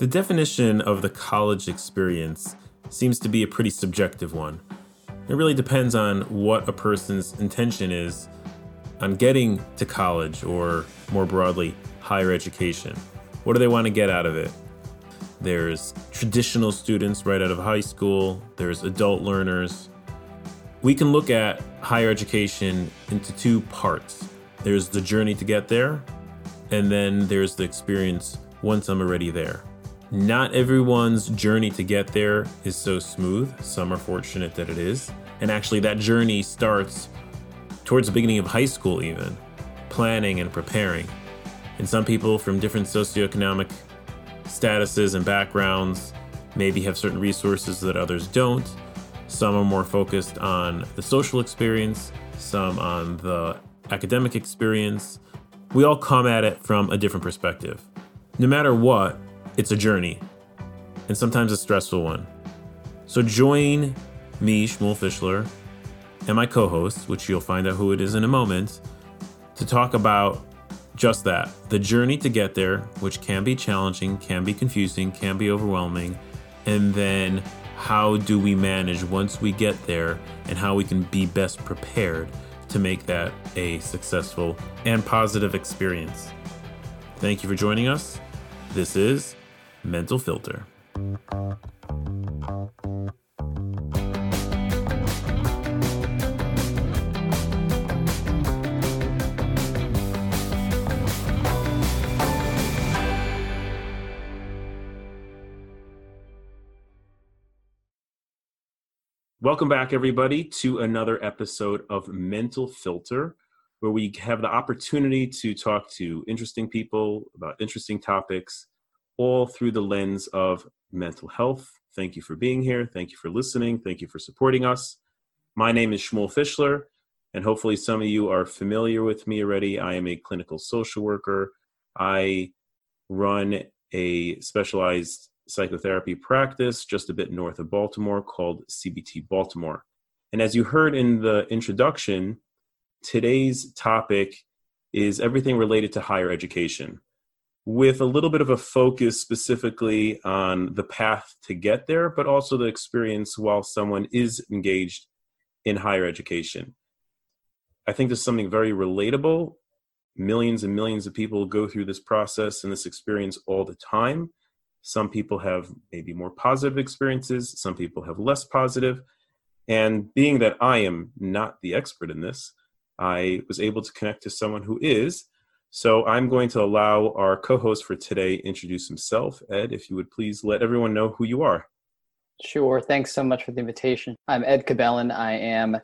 The definition of the college experience seems to be a pretty subjective one. It really depends on what a person's intention is on getting to college or, more broadly, higher education. What do they want to get out of it? There's traditional students right out of high school, there's adult learners. We can look at higher education into two parts there's the journey to get there, and then there's the experience once I'm already there. Not everyone's journey to get there is so smooth. Some are fortunate that it is. And actually, that journey starts towards the beginning of high school, even planning and preparing. And some people from different socioeconomic statuses and backgrounds maybe have certain resources that others don't. Some are more focused on the social experience, some on the academic experience. We all come at it from a different perspective. No matter what, it's a journey, and sometimes a stressful one. So join me, Shmuel Fischler, and my co host, which you'll find out who it is in a moment, to talk about just that the journey to get there, which can be challenging, can be confusing, can be overwhelming, and then how do we manage once we get there and how we can be best prepared to make that a successful and positive experience. Thank you for joining us. This is Mental Filter. Welcome back, everybody, to another episode of Mental Filter, where we have the opportunity to talk to interesting people about interesting topics, all through the lens of mental health. Thank you for being here. Thank you for listening. Thank you for supporting us. My name is Shmuel Fischler, and hopefully, some of you are familiar with me already. I am a clinical social worker. I run a specialized psychotherapy practice just a bit north of Baltimore called CBT Baltimore. And as you heard in the introduction, today's topic is everything related to higher education, with a little bit of a focus specifically on the path to get there, but also the experience while someone is engaged in higher education. I think there's something very relatable. Millions and millions of people go through this process and this experience all the time. Some people have maybe more positive experiences, some people have less positive. And being that I am not the expert in this, I was able to connect to someone who is. So I'm going to allow our co host for today introduce himself. Ed, if you would please let everyone know who you are. Sure. Thanks so much for the invitation. I'm Ed Cabellon. I am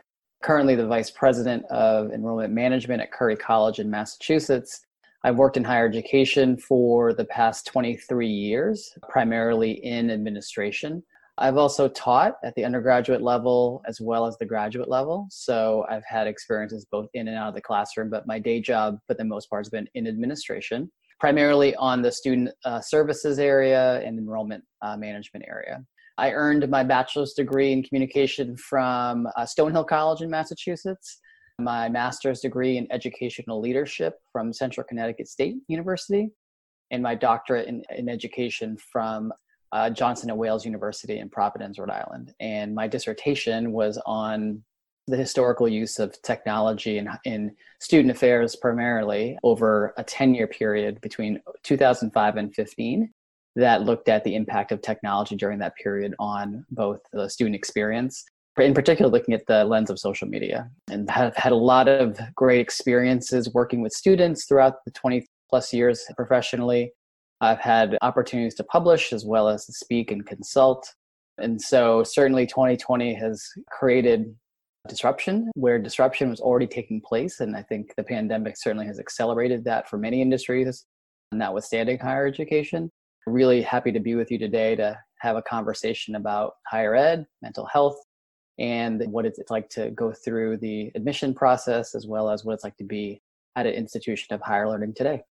currently the Vice President of Enrollment Management at Curry College in Massachusetts. I've worked in higher education for the past 23 years, primarily in administration. I've also taught at the undergraduate level as well as the graduate level. So I've had experiences both in and out of the classroom, but my day job, for the most part, has been in administration, primarily on the student uh, services area and enrollment uh, management area. I earned my bachelor's degree in communication from uh, Stonehill College in Massachusetts my master's degree in educational leadership from Central Connecticut State University, and my doctorate in, in education from uh, Johnson and Wales University in Providence, Rhode Island. And my dissertation was on the historical use of technology in, in student affairs primarily over a 10 year period between 2005 and 15 that looked at the impact of technology during that period on both the student experience in particular looking at the lens of social media and have had a lot of great experiences working with students throughout the 20 plus years professionally i've had opportunities to publish as well as to speak and consult. And so certainly 2020 has created disruption where disruption was already taking place. And i think the pandemic certainly has accelerated that for many industries notwithstanding higher education. Really happy to be with you today to have a conversation about higher ed mental health and what it's like to go through the admission process as well as what it's like to be at an institution of higher learning today.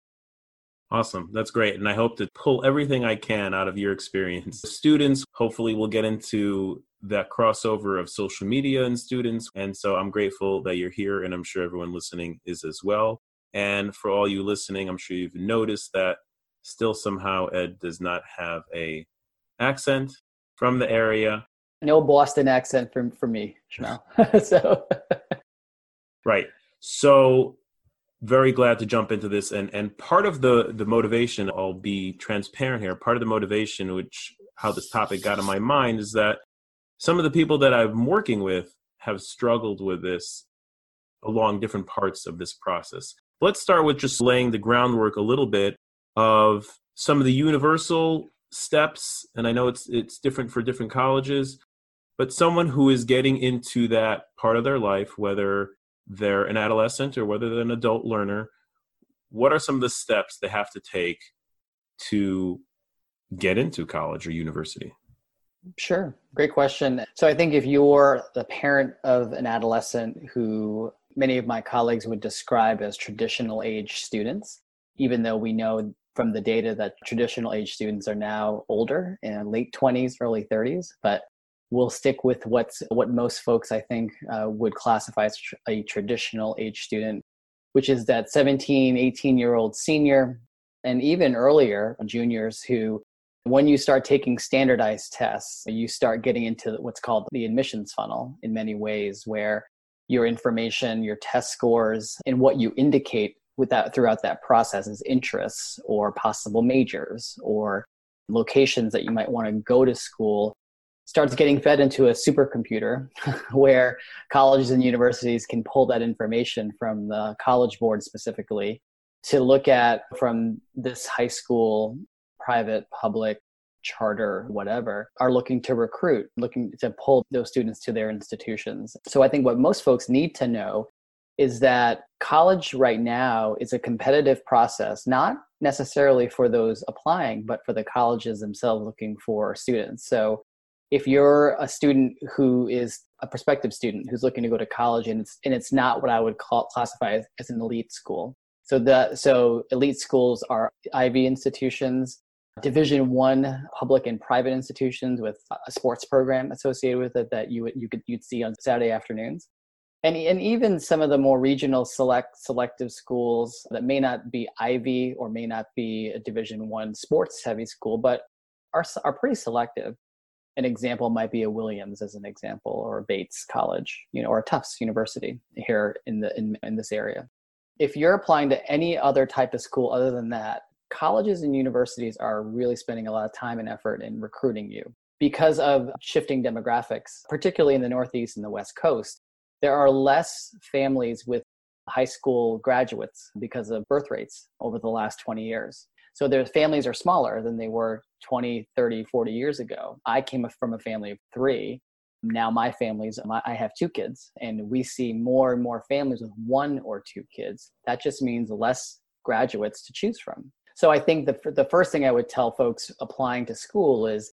Awesome. That's great. And I hope to pull everything I can out of your experience. Students, hopefully, will get into that crossover of social media and students. And so I'm grateful that you're here, and I'm sure everyone listening is as well. And for all you listening, I'm sure you've noticed that still somehow Ed does not have a accent from the area. No Boston accent for, for me, so Right. So very glad to jump into this. And and part of the the motivation i'll be transparent here part of the motivation which how this topic got in my mind is that some of the people that i'm working with have struggled with this along different parts of this process. Let's start with just laying the groundwork a little bit of some of the universal steps. And i know it's it's different for different colleges but someone who is getting into that part of their life whether they're an adolescent or whether they're an adult learner, what are some of the steps they have to take to get into college or university? Sure. Great question. So I think if you're the parent of an adolescent who many of my colleagues would describe as traditional age students, even though we know from the data that traditional age students are now older in late 20s, early 30s, but we'll stick with what's what most folks I think uh, would classify as tr- a traditional age student, which is that 17, 18 year old senior, and even earlier juniors who, when you start taking standardized tests, you start getting into what's called the admissions funnel in many ways, where your information, your test scores, and what you indicate with that throughout that process is interests or possible majors or locations that you might want to go to school starts getting fed into a supercomputer where colleges and universities can pull that information from the college board specifically to look at from this high school private public charter whatever are looking to recruit looking to pull those students to their institutions. So i think what most folks need to know is that college right now is a competitive process not necessarily for those applying but for the colleges themselves looking for students. So if you're a student who is a prospective student who's looking to go to college and it's and it's not what I would call classify as, as an elite school. So the so elite schools are Ivy institutions, Division One public and private institutions with a sports program associated with it that you would you could you'd see on Saturday afternoons. And, and even some of the more regional select selective schools that may not be Ivy or may not be a Division One sports heavy school, but are are pretty selective an example might be a Williams as an example or Bates College, you know, or Tufts University here in the in, in this area. If you're applying to any other type of school other than that, colleges and universities are really spending a lot of time and effort in recruiting you because of shifting demographics, particularly in the Northeast and the West Coast. There are less families with high school graduates because of birth rates over the last 20 years. So their families are smaller than they were 20, 30, 40 years ago. I came from a family of three. Now my family's, I have two kids, and we see more and more families with one or two kids. That just means less graduates to choose from. So I think the, the first thing I would tell folks applying to school is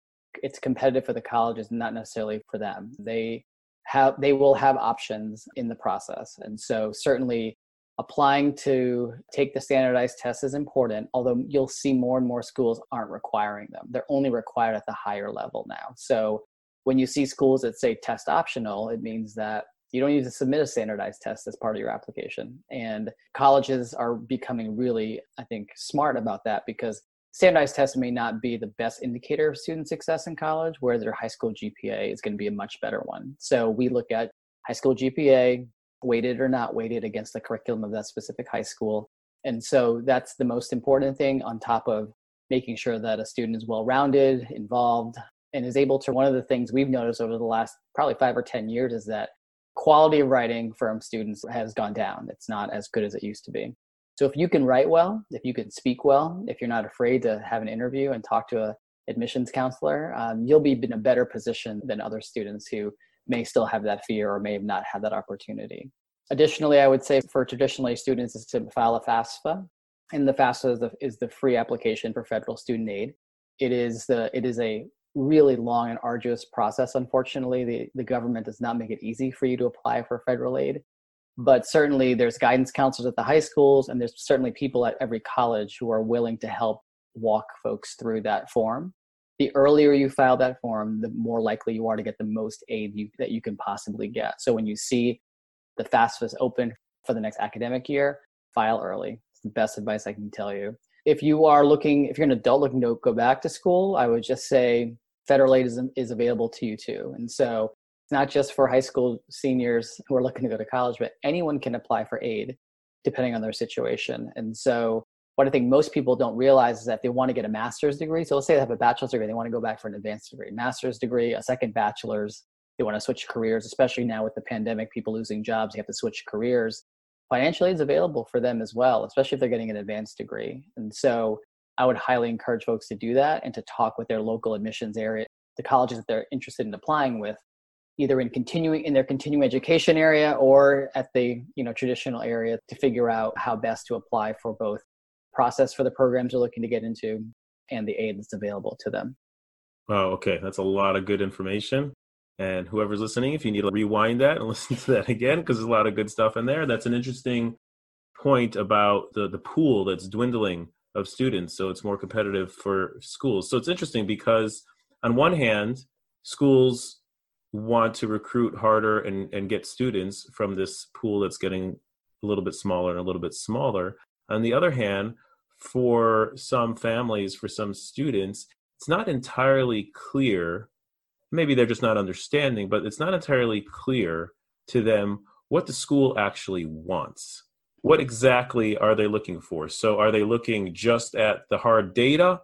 it's competitive for the colleges, not necessarily for them. They have they will have options in the process, and so certainly applying to take the standardized test is important although you'll see more and more schools aren't requiring them. They're only required at the higher level now. So when you see schools that say test optional it means that you don't need to submit a standardized test as part of your application. And colleges are becoming really i think smart about that because standardized tests may not be the best indicator of student success in college where their high school gpa is going to be a much better one. So we look at high school gpa weighted or not weighted against the curriculum of that specific high school. And so that's the most important thing on top of making sure that a student is well rounded, involved, and is able to. One of the things we've noticed over the last probably five or 10 years is that quality of writing from students has gone down. It's not as good as it used to be. So if you can write well, if you can speak well, if you're not afraid to have an interview and talk to a admissions counselor, um, you'll be in a better position than other students who may still have that fear or may have not had that opportunity. Additionally, I would say for traditionally students is to file a FAFSA, and the FAFSA is the, is the free application for federal student aid. It is the it is a really long and arduous process. Unfortunately, the, the government does not make it easy for you to apply for federal aid. But certainly, there's guidance counselors at the high schools, and there's certainly people at every college who are willing to help walk folks through that form the earlier you file that form, the more likely you are to get the most aid you, that you can possibly get. So when you see the FAFSA open for the next academic year, file early. It's the best advice I can tell you. if you are looking, if you're an adult looking to go back to school, I would just say federal aid is, is available to you too. And so it's not just for high school seniors who are looking to go to college, but anyone can apply for aid depending on their situation. And so what I think most people don't realize is that they want to get a master's degree. So let's say they have a bachelor's degree, they want to go back for an advanced degree, master's degree, a second bachelor's. They want to switch careers, especially now with the pandemic, people losing jobs, they have to switch careers. Financial aid is available for them as well, especially if they're getting an advanced degree. And so I would highly encourage folks to do that and to talk with their local admissions area, the colleges that they're interested in applying with, either in continuing in their continuing education area or at the you know traditional area to figure out how best to apply for both process for the programs they're looking to get into and the aid that's available to them. Oh, okay. That's a lot of good information. And whoever's listening, if you need to rewind that and listen to that again, because there's a lot of good stuff in there, that's an interesting point about the, the pool that's dwindling of students. So it's more competitive for schools. So it's interesting because, on one hand, schools want to recruit harder and, and get students from this pool that's getting a little bit smaller and a little bit smaller. On the other hand, for some families, for some students, it's not entirely clear. Maybe they're just not understanding, but it's not entirely clear to them what the school actually wants. What exactly are they looking for? So, are they looking just at the hard data?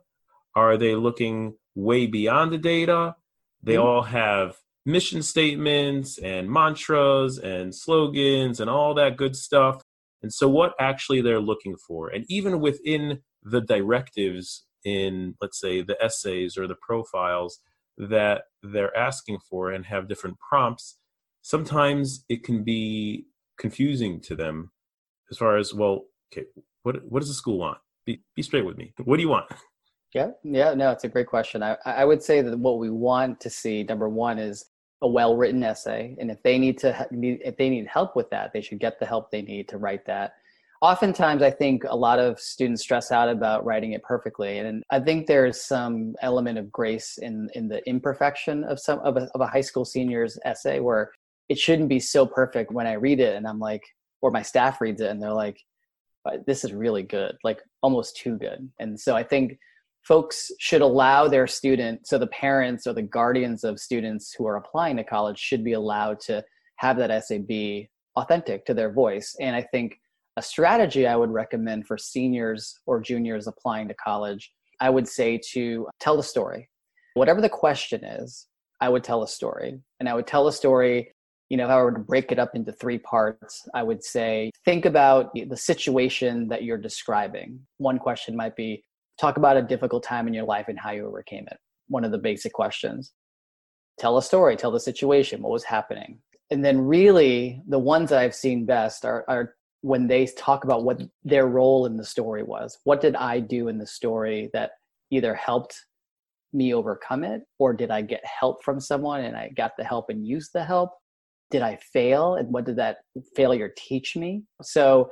Are they looking way beyond the data? They mm-hmm. all have mission statements and mantras and slogans and all that good stuff. And so, what actually they're looking for, and even within the directives in, let's say, the essays or the profiles that they're asking for and have different prompts, sometimes it can be confusing to them as far as, well, okay, what, what does the school want? Be, be straight with me. What do you want? Yeah, yeah, no, it's a great question. I, I would say that what we want to see, number one, is a well-written essay and if they need to if they need help with that they should get the help they need to write that. Oftentimes i think a lot of students stress out about writing it perfectly and i think there's some element of grace in in the imperfection of some of a, of a high school senior's essay where it shouldn't be so perfect when i read it and i'm like or my staff reads it and they're like this is really good like almost too good. And so i think folks should allow their student so the parents or the guardians of students who are applying to college should be allowed to have that essay be authentic to their voice. And i think a strategy i would recommend for seniors or juniors applying to college i would say to tell the story. Whatever the question is i would tell a story. And i would tell a story you know if i were to break it up into three parts i would say think about the situation that you're describing. One question might be talk about a difficult time in your life and how you overcame it. One of the basic questions. Tell a story, tell the situation, what was happening. And then, really, the ones that I've seen best are, are when they talk about what their role in the story was. What did I do in the story that either helped me overcome it, or did I get help from someone and I got the help and used the help? Did I fail? And what did that failure teach me? So,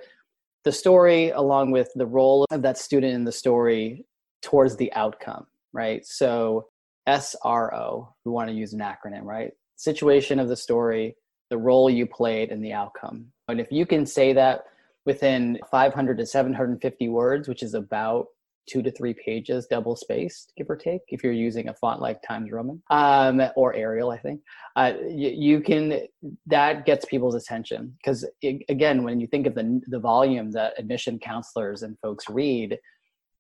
the story along with the role of that student in the story towards the outcome, right? So SRO, we want to use an acronym, right? Situation of the story, the role you played, and the outcome. And if you can say that within 500 to 750 words, which is about two to three pages double spaced give or take if you're using a font like times roman um, or arial i think. Uh, you, you, can that gets people's attention because again when you think of the, the volume that admission counselors and folks read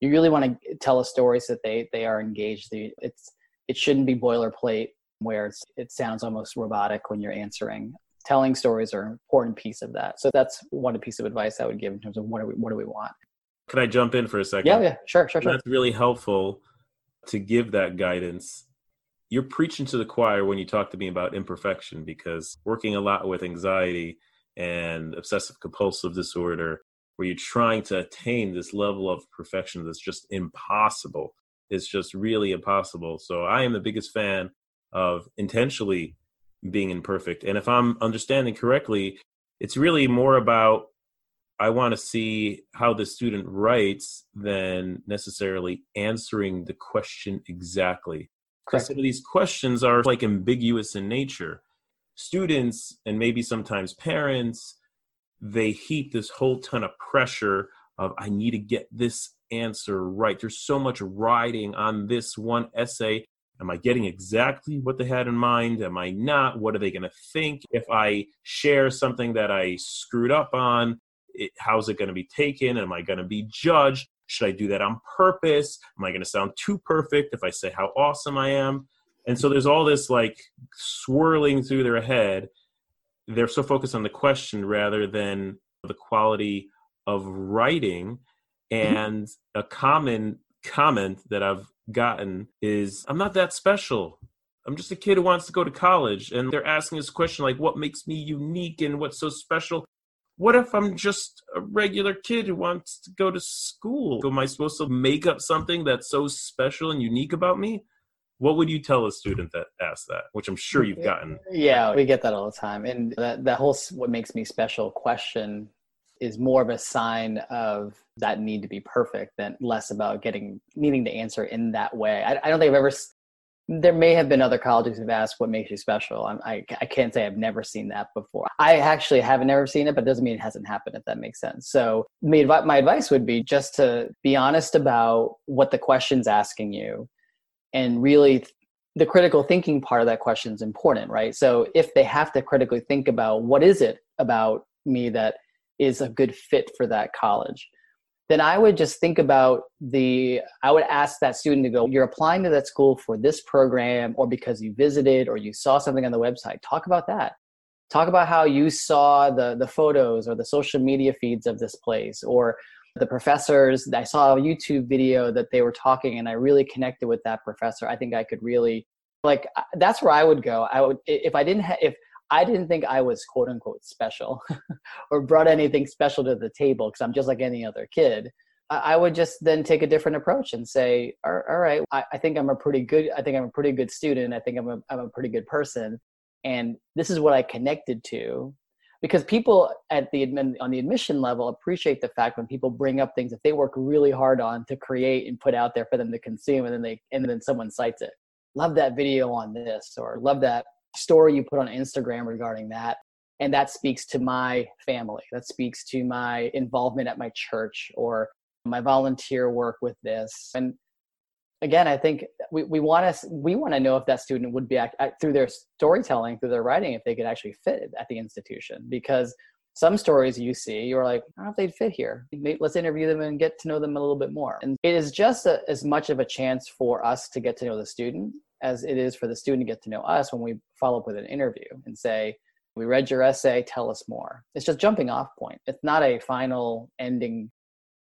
you really want to tell a story so that they they are engaged. It's it shouldn't be boilerplate where it sounds almost robotic when you're answering. Telling stories are an important piece of that. So that's one piece of advice i would give in terms of what do we what do we want can I jump in for a second? Yeah, yeah, sure, sure, sure. That's really helpful to give that guidance. You're preaching to the choir when you talk to me about imperfection because working a lot with anxiety and obsessive compulsive disorder, where you're trying to attain this level of perfection that's just impossible. It's just really impossible. So I am the biggest fan of intentionally being imperfect. And if I'm understanding correctly, it's really more about I want to see how the student writes than necessarily answering the question exactly. Because some of these questions are like ambiguous in nature. Students and maybe sometimes parents, they heap this whole ton of pressure of I need to get this answer right. There's so much riding on this one essay. Am I getting exactly what they had in mind? Am I not? What are they going to think? If I share something that I screwed up on, it, how's it going to be taken? Am I going to be judged? Should I do that on purpose? Am I going to sound too perfect if I say how awesome I am? And so there's all this like swirling through their head. They're so focused on the question rather than the quality of writing. Mm-hmm. And a common comment that I've gotten is I'm not that special. I'm just a kid who wants to go to college. And they're asking this question like, what makes me unique and what's so special? What if I'm just a regular kid who wants to go to school? Am I supposed to make up something that's so special and unique about me? What would you tell a student that asks that? Which I'm sure you've gotten. Yeah, we get that all the time. And that, that whole what makes me special question is more of a sign of that need to be perfect than less about getting needing to answer in that way. I, I don't think I've ever. There may have been other colleges who've asked what makes you special. I'm, I I can't say I've never seen that before. I actually haven't never seen it, but it doesn't mean it hasn't happened. If that makes sense. So my my advice would be just to be honest about what the question's asking you, and really the critical thinking part of that question is important, right? So if they have to critically think about what is it about me that is a good fit for that college then i would just think about the i would ask that student to go you're applying to that school for this program or because you visited or you saw something on the website. Talk about that. Talk about how you saw the the photos or the social media feeds of this place or the professors. I saw a youtube video that they were talking and i really connected with that professor. I think i could really like that's where i would go. I would if i didn't have if I didn't think I was quote unquote special or brought anything special to the table because I'm just like any other kid. I would just then take a different approach and say, all right, I, I, think I'm a pretty good, I think I'm a pretty good student. I think I'm a, I'm a pretty good person. And this is what I connected to because people at the admin, on the admission level appreciate the fact when people bring up things that they work really hard on to create and put out there for them to consume and then they, and then someone cites it. Love that video on this or love that story you put on Instagram regarding that. And that speaks to my family. That speaks to my involvement at my church or my volunteer work with this. And again, I think we, we want to we want to know if that student would be act, uh, through their storytelling, through their writing, if they could actually fit at the institution. Because some stories you see, you're like, I don't know if they'd fit here. Let's interview them and get to know them a little bit more. And it is just a, as much of a chance for us to get to know the student as it is for the student to get to know us when we follow up with an interview and say, we read your essay, tell us more. It's just jumping off point. It's not a final ending,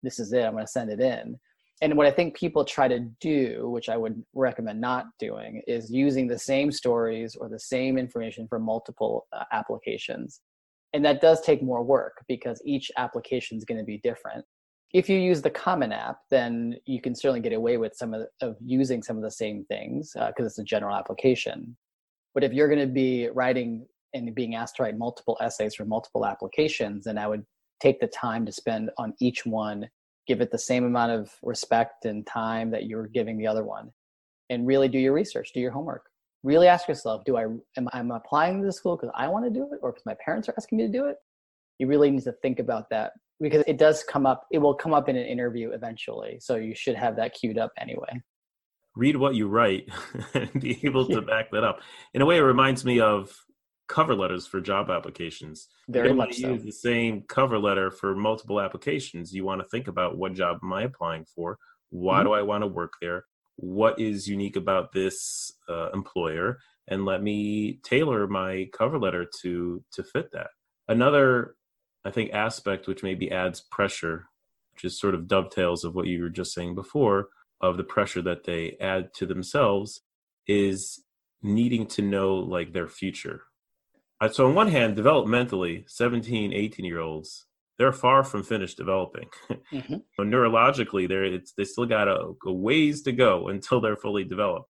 this is it, I'm going to send it in. And what I think people try to do, which I would recommend not doing, is using the same stories or the same information for multiple uh, applications. And that does take more work because each application is going to be different if you use the common app then you can certainly get away with some of, of using some of the same things because uh, it's a general application. But if you're going to be writing and being asked to write multiple essays for multiple applications then i would take the time to spend on each one give it the same amount of respect and time that you're giving the other one and really do your research do your homework. Really ask yourself do i am i applying to the school because i want to do it or because my parents are asking me to do it? You really need to think about that because it does come up it will come up in an interview eventually so you should have that queued up anyway. Read what you write and be able to back that up. In a way it reminds me of cover letters for job applications. Very much so. use the same cover letter for multiple applications. You want to think about what job am i applying for? Why mm-hmm. do i want to work there? What is unique about this uh, employer? And let me tailor my cover letter to to fit that. Another I think, aspect which maybe adds pressure, which is sort of dovetails of what you were just saying before, of the pressure that they add to themselves, is needing to know like their future. Uh, so on one hand, developmentally, 17, 18 year olds, they're far from finished developing. Mm-hmm. neurologically, they're, it's, they still got a, a ways to go until they're fully developed.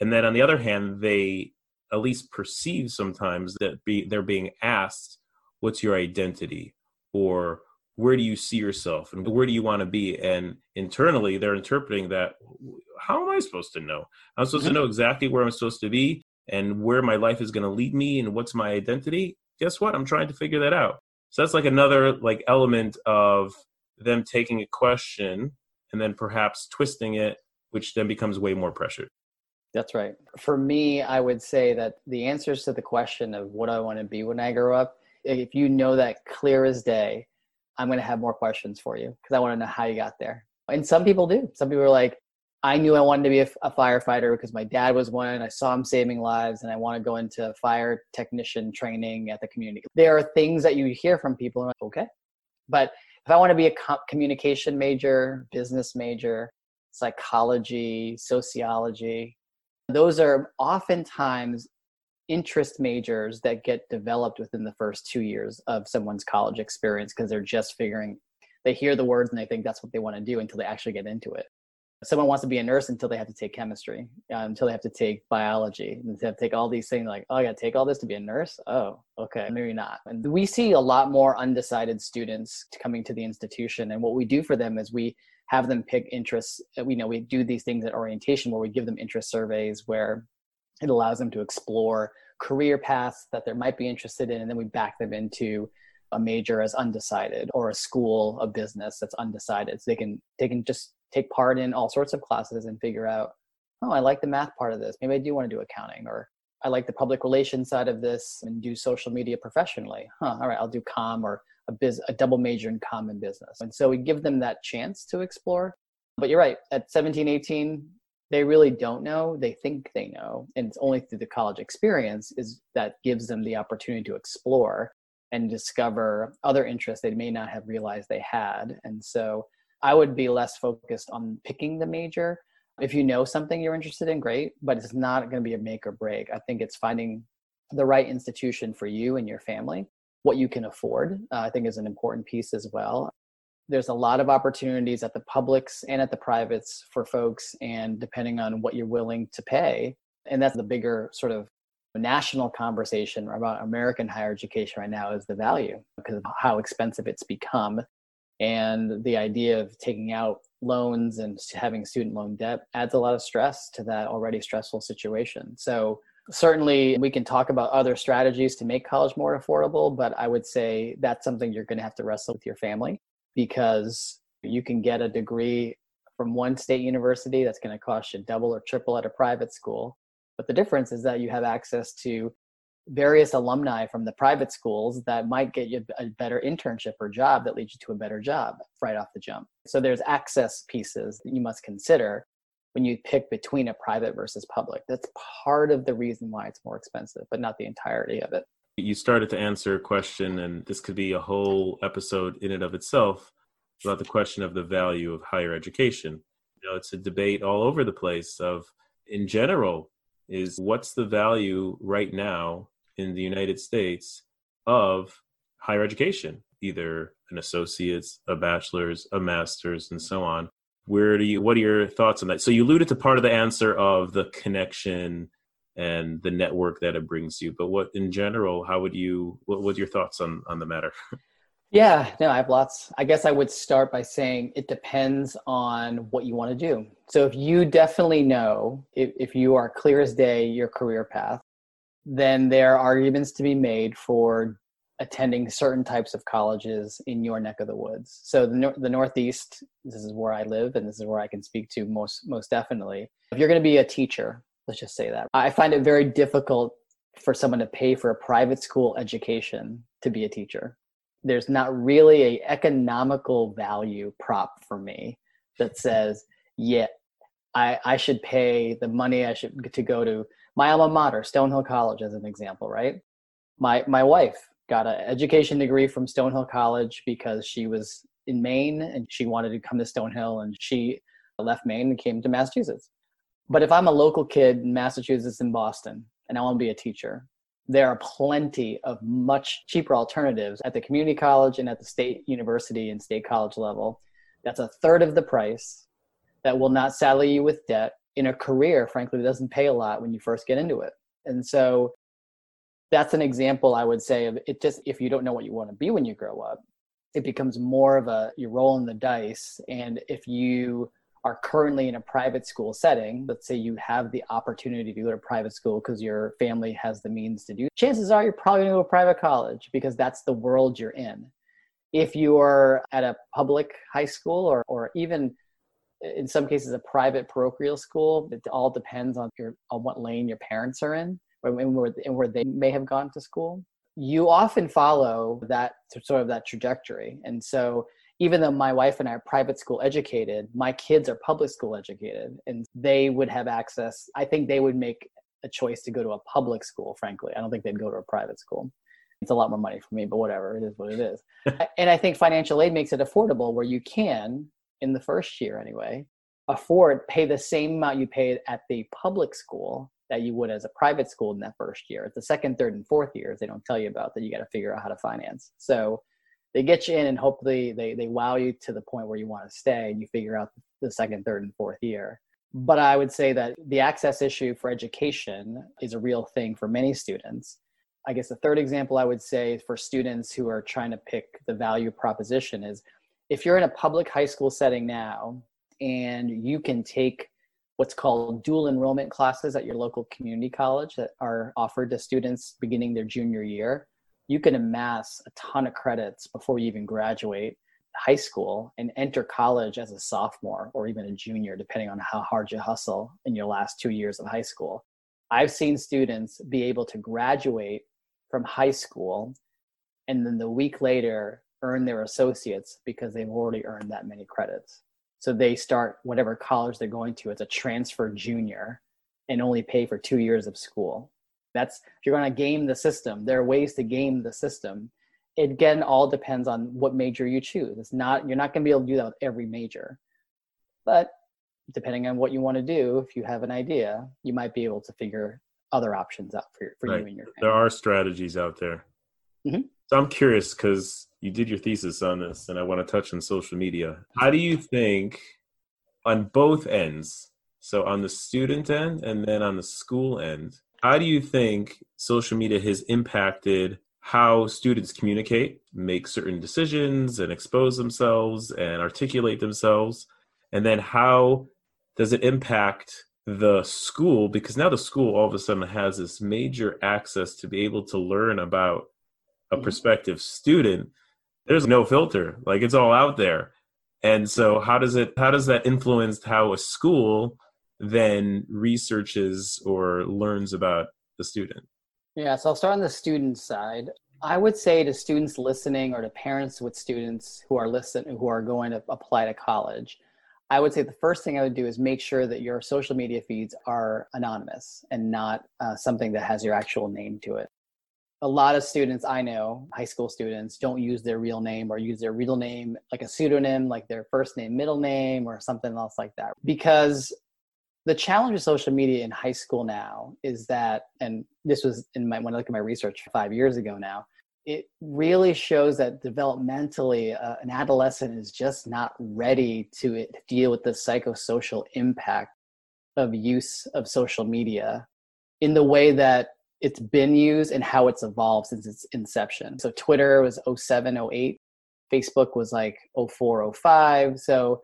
And then on the other hand, they at least perceive sometimes that be, they're being asked what's your identity? Or where do you see yourself? And where do you want to be? And internally they're interpreting that how am i supposed to know? I'm supposed to mm-hmm. know exactly where i'm supposed to be and where my life is going to lead me and what's my identity. Guess what? I'm trying to figure that out. So that's like another like element of them taking a question and then perhaps twisting it, which then becomes way more pressured. That's right. For me, I would say that the answers to the question of what I want to be when I grow up, if you know that clear as day, I'm going to have more questions for you because I want to know how you got there. And some people do. Some people are like, I knew I wanted to be a, a, firefighter because my dad was one. I saw him saving lives, and I want to go into fire technician training at the community. There are things that you hear from people, and like, okay. But if I want to be a co- communication major, business major, psychology, sociology, those are oftentimes interest majors that get developed within the first two years of someone's college experience because they're just figuring they hear the words and they think that's what they want to do until they actually get into it. Someone wants to be a nurse until they have to take chemistry uh, until they have to take biology and they have to take all these things like oh i gotta take all this to be a nurse? Oh okay maybe not. And we see a lot more undecided students coming to the institution and what we do for them is we have them pick interests uh, we know we do these things at orientation where we give them interest surveys where it allows them to explore career paths that they might be interested in and then we back them into a major as undecided or a school of business that's undecided. So they can they can just take part in all sorts of classes and figure out oh i like the math part of this. Maybe i do want to do accounting or i like the public relations side of this and do social media professionally. Huh all right i'll do com or a biz a double major in com and business. And so we give them that chance to explore. But you're right at 17 18 they really don't know they think they know and it's only through the college experience is that gives them the opportunity to explore and discover other interests they may not have realized they had. And so i would be less focused on picking the major. If you know something you're interested in great but it's not going to be a make or break. I think it's finding the right institution for you and your family what you can afford uh, i think is an important piece as well there's a lot of opportunities at the publics and at the privates for folks and depending on what you're willing to pay and that's the bigger sort of national conversation about american higher education right now is the value because of how expensive it's become. And the idea of taking out loans and having student loan debt adds a lot of stress to that already stressful situation. So certainly we can talk about other strategies to make college more affordable but i would say that's something you're going to have to wrestle with your family because you can get a degree from one state university that's going to cost you double or triple at a private school. But the difference is that you have access to various alumni from the private schools that might get you a better internship or job that leads you to a better job right off the jump. So there's access pieces that you must consider when you pick between a private versus public. That's part of the reason why it's more expensive, but not the entirety of it. You started to answer a question, and this could be a whole episode in and of itself about the question of the value of higher education. You know, it's a debate all over the place of, in general, is what's the value right now in the United States of higher education, either an associate's, a bachelor's, a master's, and so on. Where do you? What are your thoughts on that? So you alluded to part of the answer of the connection and the network that it brings you. But what in general, how would you what what your thoughts on on the matter? Yeah, no, I have lots. I guess I would start by saying it depends on what you want to do. So if you definitely know if, if you are clear as day your career path, then there are arguments to be made for attending certain types of colleges in your neck of the woods. So the, the Northeast, this is where I live, and this is where I can speak to most most definitely. If you're going to be a teacher, let's just say that. I find it very difficult for someone to pay for a private school education to be a teacher. There's not really a economical value prop for me that says yeah i i should pay the money i should to go to my alma mater stonehill college as an example right? My my wife got an education degree from stonehill college because she was in maine and she wanted to come to stonehill and she left maine and came to massachusetts but if I'm a local kid in Massachusetts and Boston and I want to be a teacher, there are plenty of much cheaper alternatives at the community college and at the state university and state college level. That's a third of the price that will not saddle you with debt in a career, frankly, that doesn't pay a lot when you first get into it. And so that's an example I would say of it just if you don't know what you want to be when you grow up, it becomes more of a you're rolling the dice. And if you are currently in a private school setting, let's say you have the opportunity to go to private school because your family has the means to do, chances are you're probably going to go to private college because that's the world you're in. If you are at a public high school or, or even uh, in some cases a private parochial school, it all depends on your on what lane your parents are in and where, and where they may have gone to school. You often follow that sort of that trajectory. And so even though my wife and I are private school educated, my kids are public school educated and they would have access. I think they would make a choice to go to a public school, frankly. I don't think they'd go to a private school. It's a lot more money for me, but whatever, it is what it is. and I think financial aid makes it affordable where you can, in the first year anyway, afford pay the same amount you paid at the public school that you would as a private school in that first year. At the second, third, and fourth years, they don't tell you about that. You got to figure out how to finance. So they get you in and hopefully they, they wow you to the point where you want to stay and you figure out the second, third, and fourth year. But I would say that the access issue for education is a real thing for many students. I guess the third example I would say for students who are trying to pick the value proposition is if you're in a public high school setting now and you can take what's called dual enrollment classes at your local community college that are offered to students beginning their junior year you can amass a ton of credits before you even graduate high school and enter college as a sophomore or even a junior, depending on how hard you hustle in your last two years of high school. I've seen students be able to graduate from high school and then the week later earn their associates because they've already earned that many credits. So they start whatever college they're going to as a transfer junior and only pay for two years of school. That's if you're going to game the system, there are ways to game the system. It again all depends on what major you choose. It's not you're not going to be able to do that with every major, but depending on what you want to do, if you have an idea, you might be able to figure other options out for, for right. you and your family. There are strategies out there. Mm-hmm. So I'm curious because you did your thesis on this, and I want to touch on social media. How do you think on both ends, so on the student end and then on the school end, how do you think social media has impacted how students communicate, make certain decisions, and expose themselves and articulate themselves? And then how does it impact the school? Because now the school all of a sudden has this major access to be able to learn about a mm-hmm. prospective student. There's no filter, like it's all out there. And so how does it how does that influence how a school then researches or learns about the student? Yeah, so I'll start on the student side. I would say to students listening or to parents with students who are listening who are going to apply to college, I would say the first thing I would do is make sure that your social media feeds are anonymous and not uh, something that has your actual name to it. A lot of students I know, high school students, don't use their real name or use their real name like a pseudonym, like their first name, middle name, or something else like that. Because the challenge of social media in high school now is that, and this was in my when I look at my research five years ago now, it really shows that developmentally uh, an adolescent is just not ready to deal with the psychosocial impact of use of social media in the way that it's been used and how it's evolved since its inception. So Twitter was 07, 08. Facebook was like 04, 05. So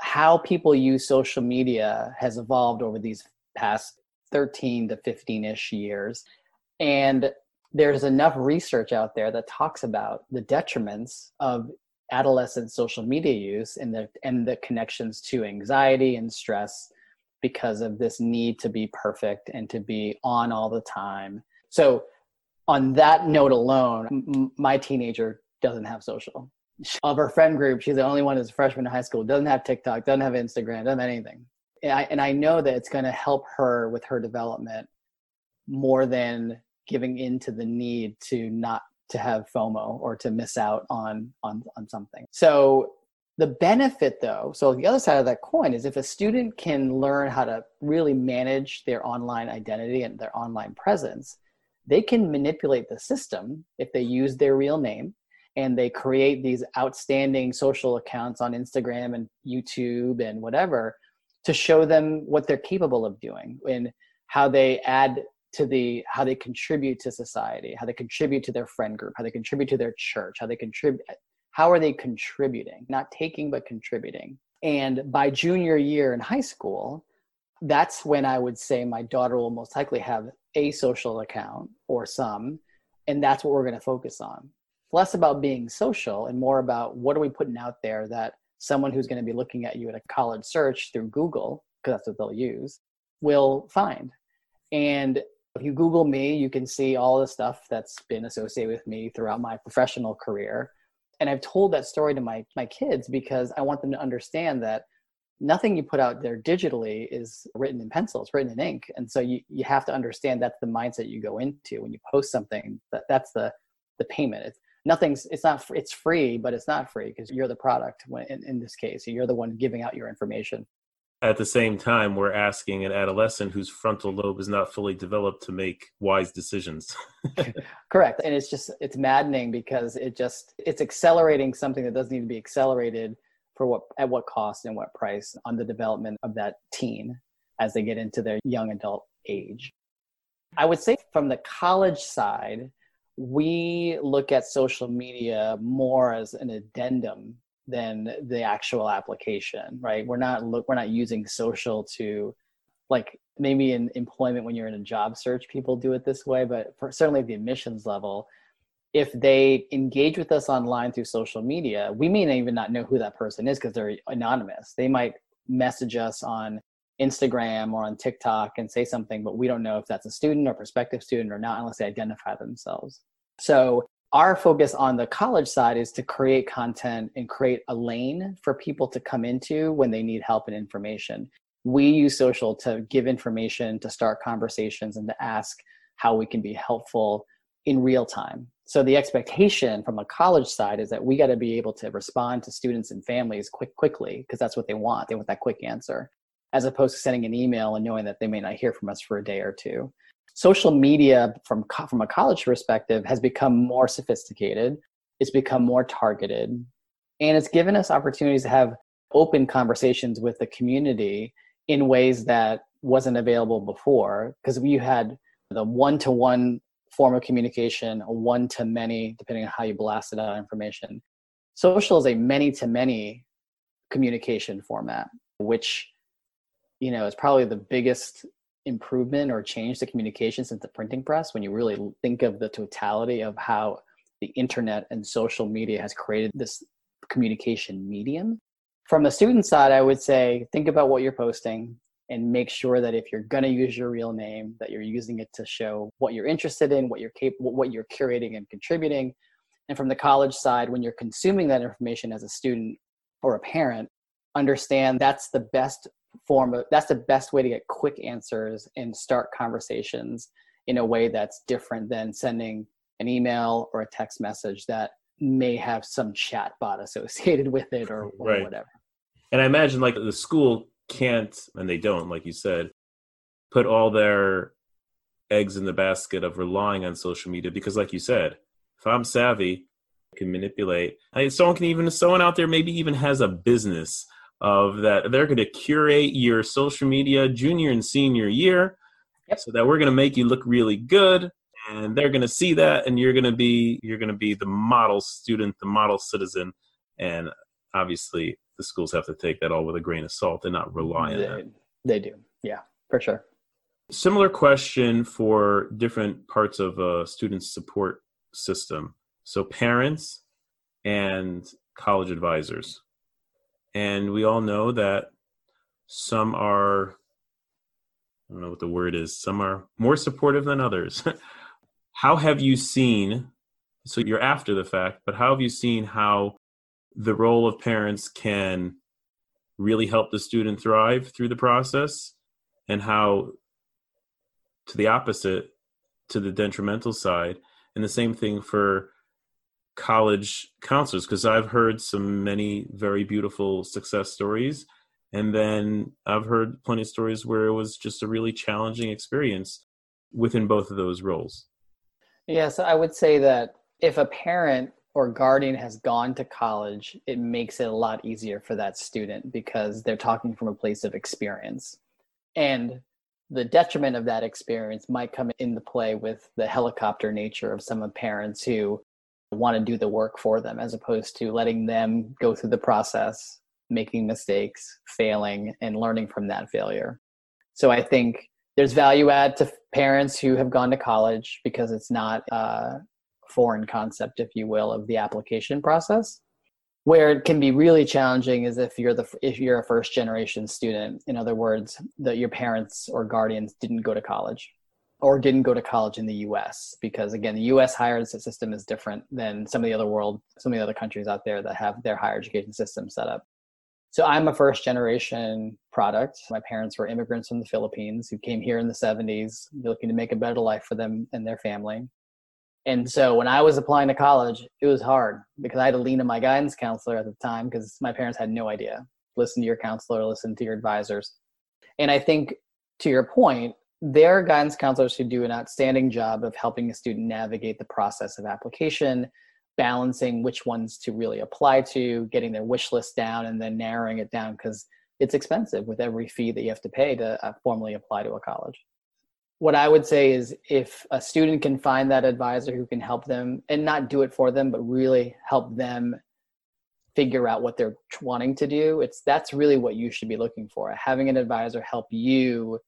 how people use social media has evolved over these past 13 to 15 ish years. And there's enough research out there that talks about the detriments of adolescent social media use and the and the connections to anxiety and stress because of this need to be perfect and to be on all the time. So on that note alone, m- my teenager doesn't have social of our friend group, she's the only one who's a freshman in high school, doesn't have TikTok, doesn't have Instagram, doesn't have anything. And I, and I know that it's going to help her with her development more than giving into the need to not to have FOMO or to miss out on on on something. So the benefit though, so the other side of that coin is if a student can learn how to really manage their online identity and their online presence, they can manipulate the system if they use their real name and they create these outstanding social accounts on Instagram and YouTube and whatever to show them what they're capable of doing and how they add to the how they contribute to society how they contribute to their friend group how they contribute to their church how they contribute how are they contributing? Not taking but contributing. And by junior year in high school that's when i would say my daughter will most likely have a social account or some and that's what we're going to focus on less about being social and more about what are we putting out there that someone who's going to be looking at you at a college search through Google, because that's what they'll use, will find. And if you Google me, you can see all the stuff that's been associated with me throughout my professional career. And I've told that story to my, my kids because I want them to understand that nothing you put out there digitally is written in pencil, it's written in ink. And so you, you have to understand that's the mindset you go into when you post something, that that's the, the payment. It's, nothing's, it's not, it's free, but it's not free because you're the product when, in, in this case, you're the one giving out your information. At the same time we're asking an adolescent whose frontal lobe is not fully developed to make wise decisions. Correct and it's just it's maddening because it just it's accelerating something that doesn't need to be accelerated for what at what cost and what price on the development of that teen as they get into their young adult age. I would say from the college side we look at social media more as an addendum than the actual application right? We're not look we're not using social to like maybe in employment when you're in a job search people do it this way but for certainly the admissions level if they engage with us online through social media we may not even not know who that person is because they're anonymous. They might message us on instagram or on tiktok and say something but we don't know if that's a student or prospective student or not unless they identify themselves so our focus on the college side is to create content and create a lane for people to come into when they need help and information. We use social to give information, to start conversations, and to ask how we can be helpful in real time. So the expectation from a college side is that we got to be able to respond to students and families quick quickly because that's what they want. They want that quick answer as opposed to sending an email and knowing that they may not hear from us for a day or two. Social media from from a college perspective has become more sophisticated. It's become more targeted. And it's given us opportunities to have open conversations with the community in ways that wasn't available before. Because we had the one-to-one form of communication a one-to-many depending on how you blasted out information. Social is a many-to-many communication format which you know is probably the biggest improvement or change to communication since the printing press when you really think of the totality of how the internet and social media has created this communication medium. From the student side i would say think about what you're posting and make sure that if you're going to use your real name that you're using it to show what you're interested in what you're capable what you're curating and contributing. And from the college side when you're consuming that information as a student or a parent understand that's the best form of that's the best way to get quick answers and start conversations in a way that's different than sending an email or a text message that may have some chat bot associated with it or, or right. whatever. And I imagine like the school can't, and they don't, like you said, put all their eggs in the basket of relying on social media because, like you said, if I'm savvy, I can manipulate. I, someone can even, someone out there maybe even has a business of that they're going to curate your social media junior and senior year. Yep. so that we're going to make you look really good and they're going to see that and you're going to be you're going to be the model student the model citizen and obviously the schools have to take that all with a grain of salt and not rely on they, that. They do. Yeah for sure. Similar question for different parts of a student support system. So parents and college advisors and we all know that some are I don't know what the word is, some are more supportive than others. how have you seen so you're after the fact, but how have you seen how the role of parents can really help the student thrive through the process and how to the opposite to the detrimental side and the same thing for college counselors because I've heard some many very beautiful success stories. And then I've heard plenty of stories where it was just a really challenging experience within both of those roles. Yes, I would say that if a parent or guardian has gone to college, it makes it a lot easier for that student because they're talking from a place of experience. And the detriment of that experience might come into play with the helicopter nature of some of parents who want to do the work for them as opposed to letting them go through the process making mistakes failing and learning from that failure so i think there's value add to parents who have gone to college because it's not a foreign concept, if you will, of the application process. Where it can be really challenging is if you're the if you're a first generation student. In other words, that your parents or guardians didn't go to college or didn't go to college in the US because again the US higher system is different than some of the other world some of the other countries out there that have their higher education system set up. So I'm a first generation product. My parents were immigrants from the Philippines who came here in the 70s looking to make a better life for them and their family. And so when I was applying to college, it was hard because I had to lean on my guidance counselor at the time because my parents had no idea. Listen to your counselor, listen to your advisors. And I think to your point, there are guidance counselors who do an outstanding job of helping a student navigate the process of application, balancing which ones to really apply to, getting their wish list down, and then narrowing it down because it's expensive with every fee that you have to pay to uh, formally apply to a college. What I would say is if a student can find that advisor who can help them and not do it for them, but really help them figure out what they're wanting to do, it's that's really what you should be looking for. Having an advisor help you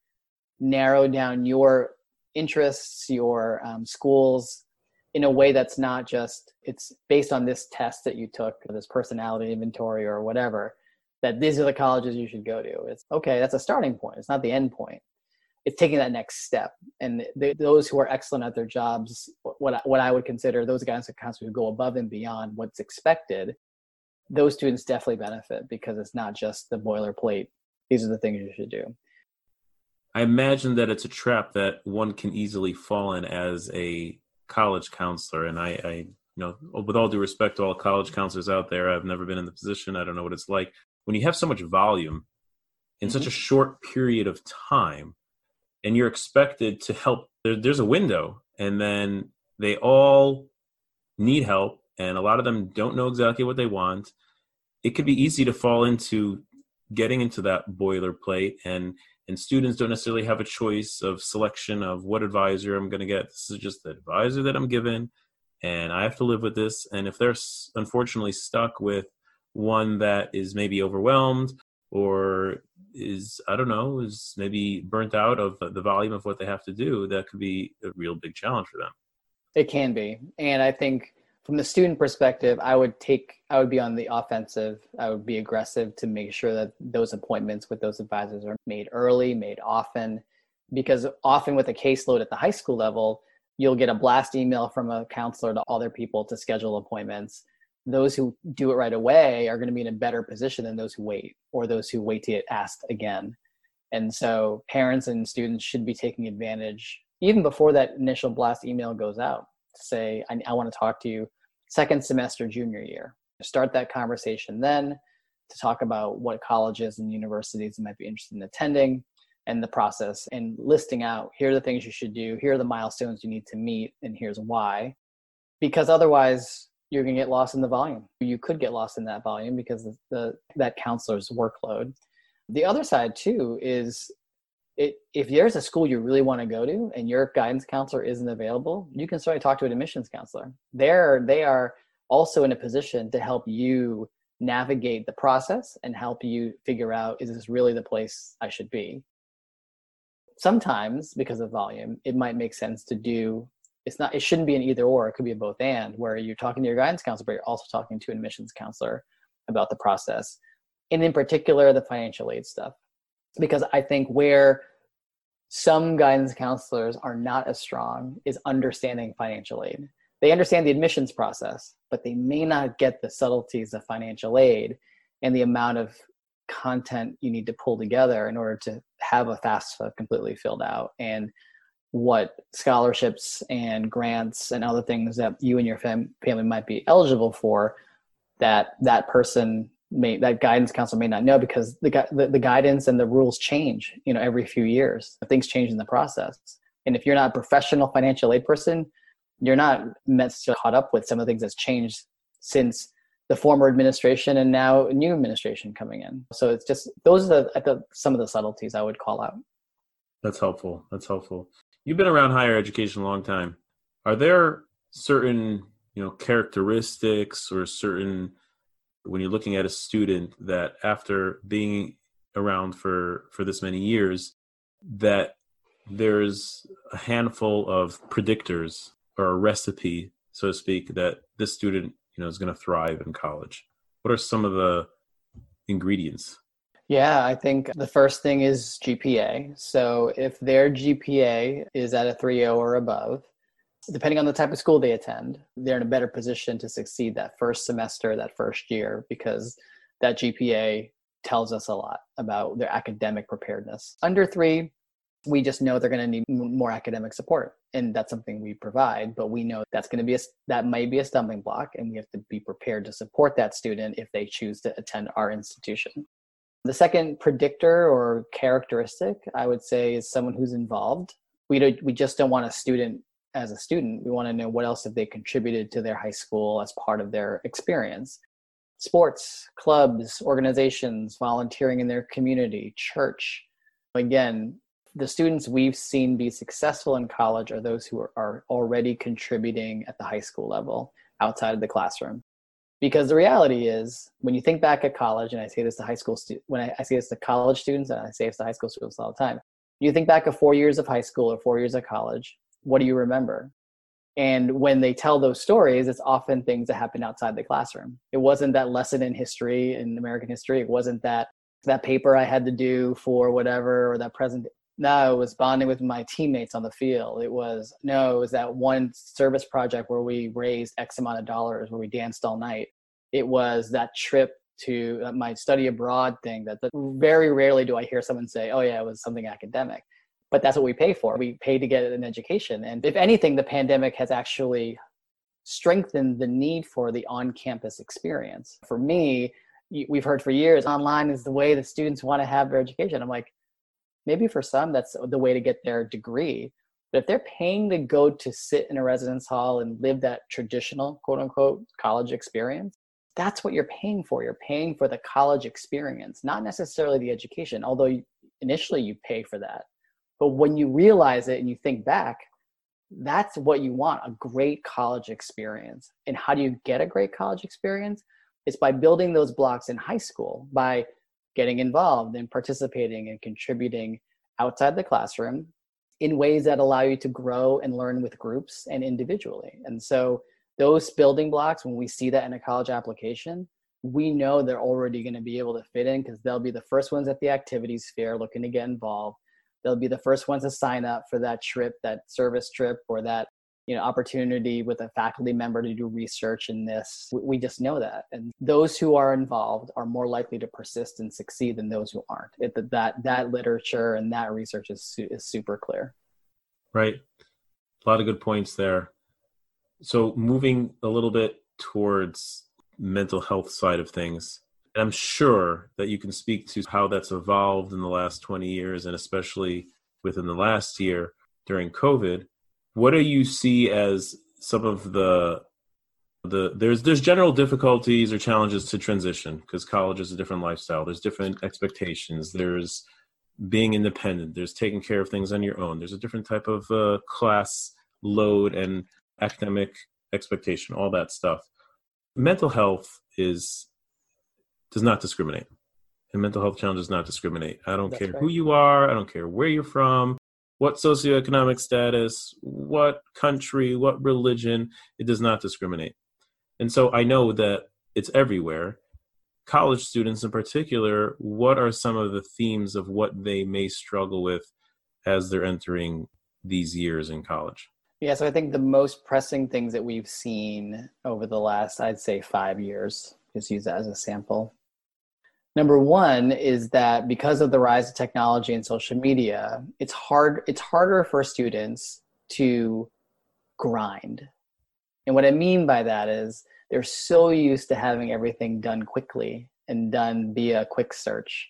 narrow down your interests, your um, schools in a way that's not just it's based on this test that you took, or this personality inventory or whatever. That these are the colleges you should go to. It's okay. That's a starting point. It's not the end point. It's taking that next step. And they, those who are excellent at their jobs, what what I would consider those guys counselors who go above and beyond what's expected, those students definitely benefit because it's not just the boilerplate. These are the things you should do. I imagine that it's a trap that one can easily fall in as a college counselor. And I, I, you know, with all due respect to all college counselors out there, I've never been in the position. I don't know what it's like when you have so much volume in mm-hmm. such a short period of time, and you're expected to help. There, there's a window, and then they all need help, and a lot of them don't know exactly what they want. It could be easy to fall into getting into that boilerplate and and students don't necessarily have a choice of selection of what advisor I'm going to get. This is just the advisor that I'm given, and I have to live with this. And if they're unfortunately stuck with one that is maybe overwhelmed or is I don't know is maybe burnt out of the volume of what they have to do, that could be a real big challenge for them. It can be, and I think from the student perspective, I would take, I would be on the offensive. I would be aggressive to make sure that those appointments with those advisors are made early, made often, because often with a caseload at the high school level, you'll get a blast email from a counselor to all their people to schedule appointments. Those who do it right away are going to be in a better position than those who wait or those who wait to get asked again. And so parents and students should be taking advantage even before that initial blast email goes out to say, I, I want to talk to you second semester junior year. Start that conversation then to talk about what colleges and universities might be interested in attending and the process and listing out here are the things you should do, here are the milestones you need to meet, and here's why. Because otherwise, you're going to get lost in the volume. You could get lost in that volume because of the that counselor's workload. The other side too is it, if there's a school you really want to go to and your guidance counselor isn't available, you can certainly talk to an admissions counselor. They're they are also in a position to help you navigate the process and help you figure out is this really the place I should be. Sometimes because of volume, it might make sense to do it's not it shouldn't be an either or, it could be a both and where you're talking to your guidance counselor, but you're also talking to an admissions counselor about the process. And in particular the financial aid stuff because I think where some guidance counselors are not as strong is understanding financial aid. They understand the admissions process, but they may not get the subtleties of financial aid and the amount of content you need to pull together in order to have a FAFSA completely filled out and what scholarships and grants and other things that you and your fam- family might be eligible for that that person may that guidance council may not know because the, the, the guidance and the rules change you know every few years. Things change in the process. And if you're not a professional financial aid person you're not necessarily caught up with some of the things that's changed since the former administration and now new administration coming in. So it's just those are the, the some of the subtleties i would call out. That's helpful. That's helpful. You've been around higher education a long time. Are there certain you know characteristics or certain when you're looking at a student that after being around for for this many years that there's a handful of predictors or a recipe so to speak, that this student, you know, is going to thrive in college? What are some of the ingredients? Yeah, I think the first thing is GPA. So if their GPA is at a 3.0 or above, depending on the type of school they attend, they're in a better position to succeed that first semester, that first year, because that GPA tells us a lot about their academic preparedness. Under three, we just know they're going to need more academic support and that's something we provide but we know that's going to be a that might be a stumbling block and we have to be prepared to support that student if they choose to attend our institution the second predictor or characteristic i would say is someone who's involved we don't we just don't want a student as a student we want to know what else have they contributed to their high school as part of their experience. Sports clubs organizations volunteering in their community church. Again the students we've seen be successful in college are those who are, already contributing at the high school level outside of the classroom. Because the reality is when you think back at college and i say this to high school stu- when I, I say this to college students and i say this to high school students all the time you think back of four years of high school or four years of college what do you remember? And when they tell those stories it's often things that happened outside the classroom. It wasn't that lesson in history in american history. It wasn't that that paper i had to do for whatever or that present no it was bonding with my teammates on the field. It was no it was that one service project where we raised x amount of dollars where we danced all night. It was that trip to uh, my study abroad thing that, that very rarely do i hear someone say oh yeah it was something academic but that's what we pay for. We pay to get an education. And if anything the pandemic has actually strengthened the need for the on-campus experience. For me we've heard for years online is the way the students want to have their education. I'm like maybe for some that's the way to get their degree. But if they're paying to go to sit in a residence hall and live that traditional quote unquote college experience that's what you're paying for. You're paying for the college experience not necessarily the education although initially you pay for that but when you realize it and you think back that's what you want a great college experience and how do you get a great college experience it's by building those blocks in high school by getting involved and participating and contributing outside the classroom in ways that allow you to grow and learn with groups and individually. And so those building blocks, when we see that in a college application, we know they're already going to be able to fit in because they'll be the first ones at the activities fair looking to get involved. They'll be the first ones to sign up for that trip, that service trip, or that you know opportunity with a faculty member to do research in this. We just know that. And those who are involved are more likely to persist and succeed than those who aren't. It, that that literature and that research is, is super clear. Right. A lot of good points there. So moving a little bit towards mental health side of things i'm sure that you can speak to how that's evolved in the last 20 years and especially within the last year during covid. What do you see as some of the the there's there's general difficulties or challenges to transition because college is a different lifestyle. There's different expectations. There's being independent. There's taking care of things on your own. There's a different type of uh, class load and academic expectation all that stuff. Mental health is does not discriminate and mental health challenge does not discriminate i don't That's care right. who you are i don't care where you're from what socioeconomic status, what country, what religion, it does not discriminate. And so I know that it's everywhere. College students in particular, what are some of the themes of what they may struggle with as they're entering these years in college? Yeah, so I think the most pressing things that we've seen over the last, I'd say, five years, just use that as a sample, Number one is that because of the rise of technology and social media, it's hard it's harder for students to grind. And what I mean by that is they're so used to having everything done quickly and done via quick search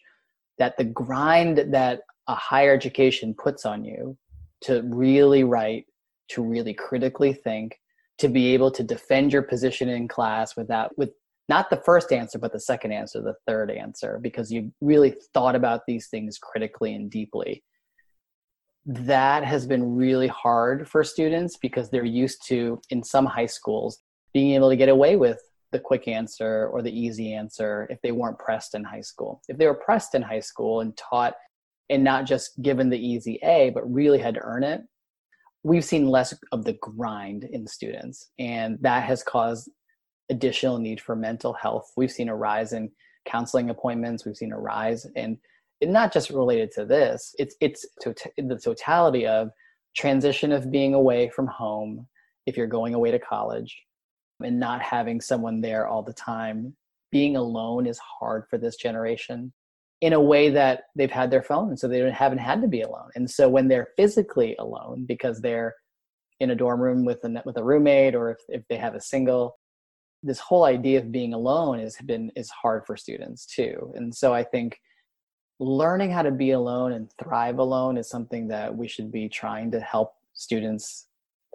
that the grind that a higher education puts on you to really write, to really critically think, to be able to defend your position in class without with not the first answer, but the second answer, the third answer, because you really thought about these things critically and deeply. That has been really hard for students because they're used to, in some high schools, being able to get away with the quick answer or the easy answer if they weren't pressed in high school. If they were pressed in high school and taught and not just given the easy A, but really had to earn it, we've seen less of the grind in students, and that has caused additional need for mental health. We've seen a rise in counseling appointments. We've seen a rise in not just related to this. It's it's to, the totality of transition of being away from home if you're going away to college and not having someone there all the time. Being alone is hard for this generation in a way that they've had their phone, and so they haven't had to be alone. And so when they're physically alone because they're in a dorm room with a with a roommate or if, if they have a single this whole idea of being alone has been is hard for students too. And so i think learning how to be alone and thrive alone is something that we should be trying to help students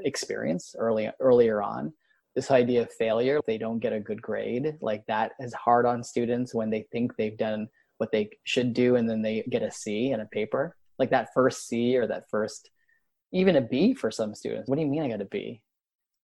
experience early earlier on. This idea of failure they don't get a good grade like that is hard on students when they think they've done what they should do and then they get a c in a paper. Like that first c or that first even a b for some students what do you mean i got a b?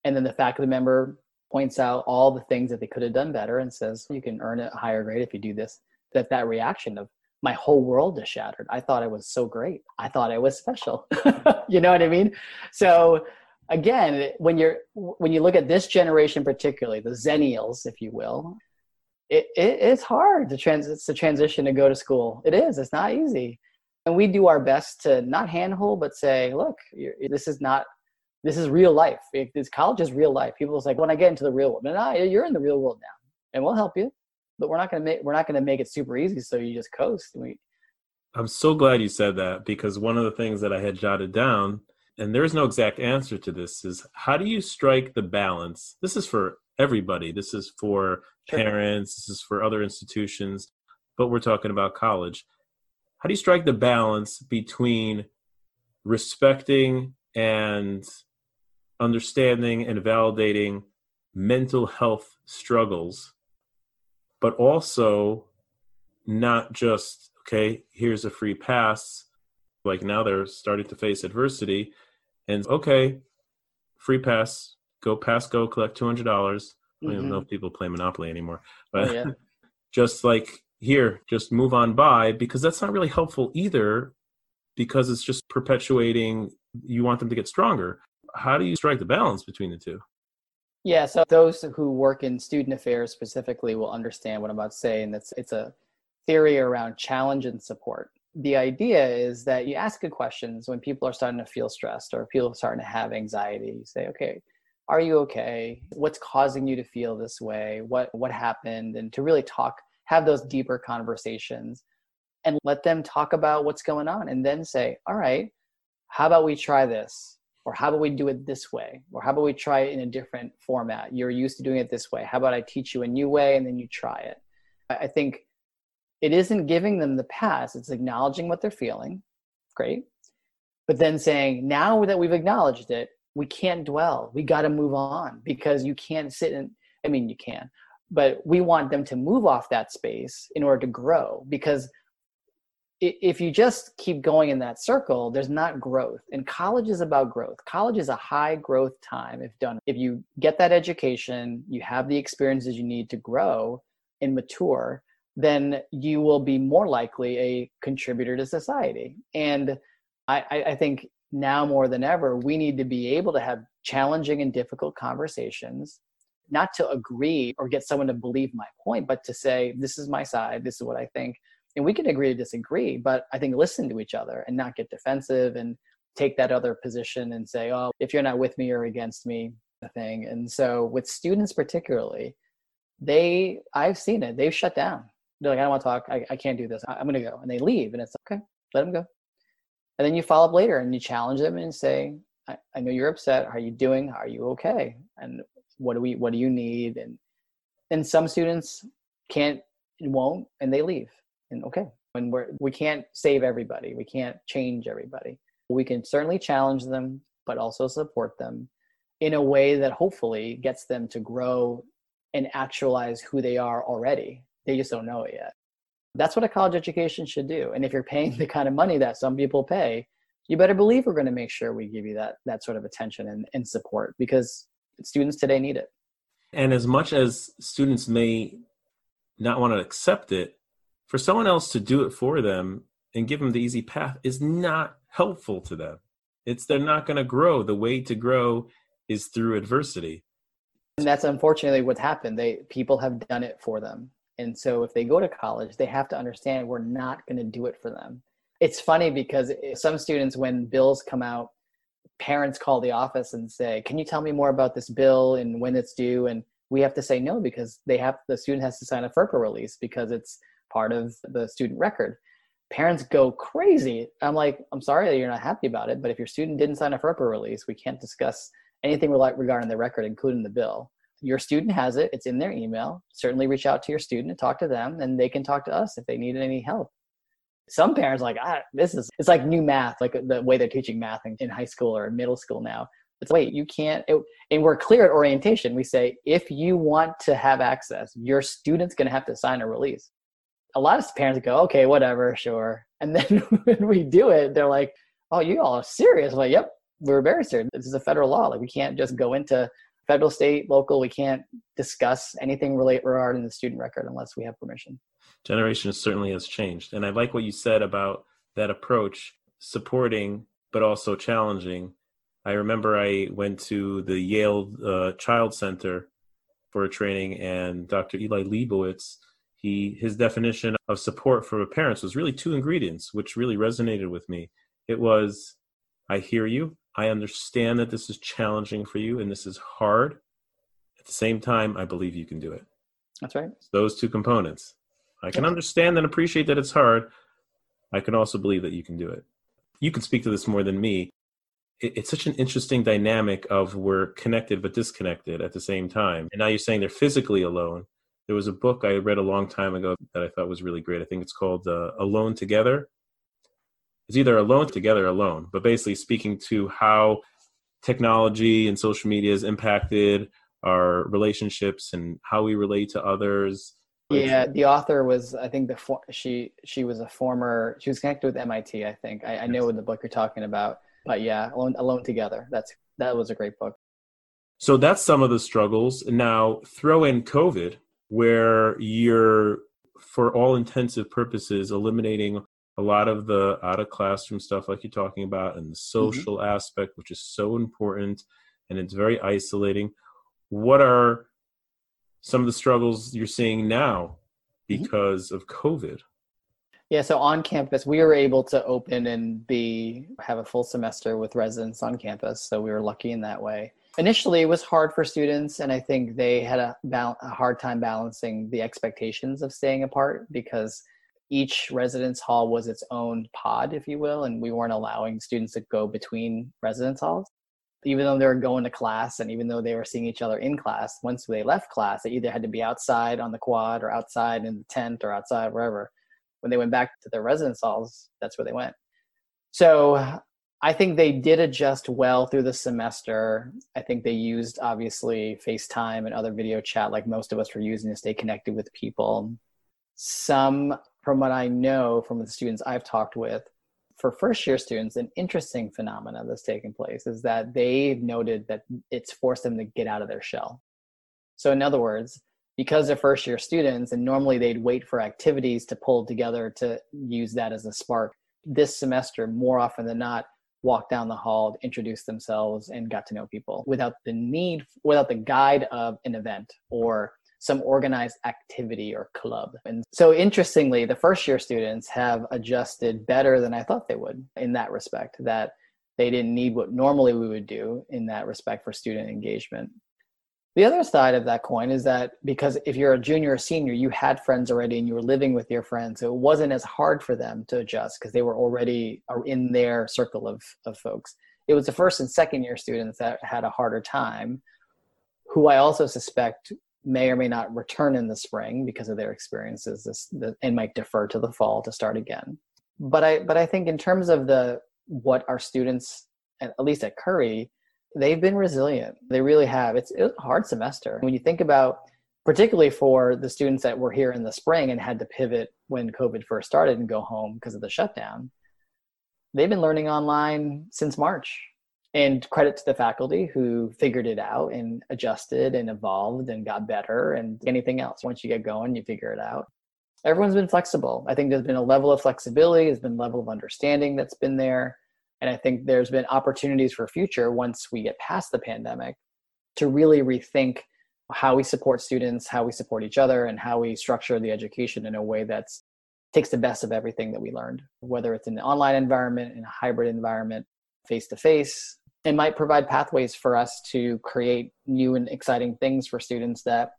And then the faculty member points out all the things that they could have done better and says you can earn a higher grade if you do this that that reaction of my whole world is shattered. I thought i was so great. I thought i was special. You know what i mean? So again when you're when you look at this generation particularly the zennials if you will it, it it's hard to trans to transition to go to school. It is. It's not easy. And we do our best to not handhold but say look this is not this is real life. this college is real life. People like when I get into the real world, nah, you're in the real world now, and we'll help you, but we're not gonna make we're not gonna make it super easy so you just coast. We, I'm so glad you said that because one of the things that I had jotted down, and there is no exact answer to this, is how do you strike the balance? This is for everybody. This is for sure. parents. This is for other institutions, but we're talking about college. How do you strike the balance between respecting and understanding and validating mental health struggles, but also not just, okay, here's a free pass. Like now they're starting to face adversity and okay, free pass, go pass go, collect $200. Mm-hmm. I don't know mm-hmm. if people play Monopoly anymore, but oh, yeah. just like here, just move on by because that's not really helpful either because it's just perpetuating you want them to get stronger how do you strike the balance between the two? Yeah, so those who work in student affairs specifically will understand what I'm about to say, and it's it's a theory around challenge and support. The idea is that you ask good questions when people are starting to feel stressed or people are starting to have anxiety. You say, okay, are you okay? What's causing you to feel this way? What what happened? And to really talk, have those deeper conversations and let them talk about what's going on and then say, all right, how about we try this? Or how about we do it this way? Or how about we try it in a different format? You're used to doing it this way. How about i teach you a new way and then you try it? I think it isn't giving them the pass. It's acknowledging what they're feeling. Great. But then saying now that we've acknowledged it we can't dwell. We got to move on because you can't sit and i mean you can but we want them to move off that space in order to grow because if you just keep going in that circle there's not growth. And college is about growth. College is a high growth time if done if you get that education you have the experiences you need to grow and mature then you will be more likely a contributor to society. And i, I think now more than ever we need to be able to have challenging and difficult conversations not to agree or get someone to believe my point but to say this is my side. This is what i think and we can agree to disagree but i think listen to each other and not get defensive and take that other position and say oh if you're not with me or against me the thing. And so with students particularly they i've seen it. They've shut down. They're like i don't want to talk. I, I can't do this. I, am going to go. And they leave and it's okay let them go. And then you follow up later and you challenge them and say I, I know you're upset. How are you doing? Are you okay? And what do we what do you need? And and some students can't and won't and they leave and okay when we're we can't save everybody we can't change everybody. We can certainly challenge them but also support them in a way that hopefully gets them to grow and actualize who they are already. They just don't know it yet. That's what a college education should do. And if you're paying the kind of money that some people pay you better believe we're going to make sure we give you that that sort of attention and, and support because students today need it. And as much as students may not want to accept it for someone else to do it for them and give them the easy path is not helpful to them. It's they're not going to grow. The way to grow is through adversity. And that's unfortunately what's happened. They people have done it for them. And so if they go to college, they have to understand we're not going to do it for them. It's funny because some students when bills come out, parents call the office and say, "Can you tell me more about this bill and when it's due?" and we have to say no because they have the student has to sign a FERPA release because it's part of the student record. Parents go crazy. I'm like, I'm sorry that you're not happy about it, but if your student didn't sign a FERPA release, we can't discuss anything regarding the record, including the bill. Your student has it, it's in their email. Certainly reach out to your student and talk to them, and they can talk to us if they need any help. Some parents like, ah, this is, it's like new math, like the way they're teaching math in, in high school or middle school now. It's wait, you can't, it, and we're clear at orientation. We say, if you want to have access, your student's going to have to sign a release. A lot of parents go, okay, whatever, sure. And then when we do it, they're like, oh, you all are serious. I'm like, yep, we're very serious. This is a federal law. Like we can't just go into federal, state, local. We can't discuss anything relate regarding the student record unless we have permission. Generation certainly has changed, and I like what you said about that approach, supporting but also challenging. I remember I went to the Yale uh, Child Center for a training, and Dr. Eli Lebowitz, he his definition of support for a parents was really two ingredients, which really resonated with me. It was, I hear you, I understand that this is challenging for you and this is hard. At the same time, I believe you can do it. That's right. Those two components. I can understand and appreciate that it's hard. I can also believe that you can do it. You can speak to this more than me. It's such an interesting dynamic of we're connected but disconnected at the same time. And now you're saying they're physically alone. There was a book I read a long time ago that I thought was really great. I think it's called uh, Alone Together. It's either alone together alone but basically speaking to how technology and social media has impacted our relationships and how we relate to others. Yeah the author was i think the for, she she was a former she was connected with mit i think. I, I know what the book you're talking about but yeah alone, alone together. That's that was a great book. So that's some of the struggles. Now throw in covid where you're for all intensive purposes eliminating a lot of the out of classroom stuff like you're talking about and the mm-hmm. social mm-hmm. aspect which is so important and it's very isolating what are some of the struggles you're seeing now mm-hmm. because mm-hmm. of covid yeah so on campus we were able to open and be have a full semester with residents on campus so we were lucky in that way initially it was hard for students and i think they had a, ba- a hard time balancing the expectations of staying apart because each residence hall was its own pod, if you will, and we weren't allowing students to go between residence halls. Even though they were going to class and even though they were seeing each other in class, once they left class, they either had to be outside on the quad or outside in the tent or outside wherever. When they went back to their residence halls, that's where they went. So I think they did adjust well through the semester. I think they used obviously FaceTime and other video chat like most of us were using to stay connected with people. Some from what I know from the students I've talked with, for first year students, an interesting phenomenon that's taking place is that they've noted that it's forced them to get out of their shell. So, in other words, because they're first year students and normally they'd wait for activities to pull together to use that as a spark, this semester, more often than not, walked down the hall, introduced themselves, and got to know people without the need, without the guide of an event or some organized activity or club. And so, interestingly, the first year students have adjusted better than I thought they would in that respect, that they didn't need what normally we would do in that respect for student engagement. The other side of that coin is that because if you're a junior or senior, you had friends already and you were living with your friends, so it wasn't as hard for them to adjust because they were already uh, in their circle of, of folks. It was the first and second year students that had a harder time, who I also suspect may or may not return in the spring because of their experiences this, the, and might defer to the fall to start again but i but i think in terms of the what our students at least at curry they've been resilient. They really have. It's, a hard semester. When you think about particularly for the students that were here in the spring and had to pivot when covid first started and go home because of the shutdown they've been learning online since march. And credit to the faculty who figured it out and adjusted and evolved and got better and anything else. Once you get going you figure it out. Everyone's been flexible. I think there's been a level of flexibility. There's been a level of understanding that's been there And I think there's been opportunities for future once we get past the pandemic to really rethink how we support students, how we support each other, and how we structure the education in a way that takes the best of everything that we learned, whether it's in the online environment, in a hybrid environment, face to face. It might provide pathways for us to create new and exciting things for students that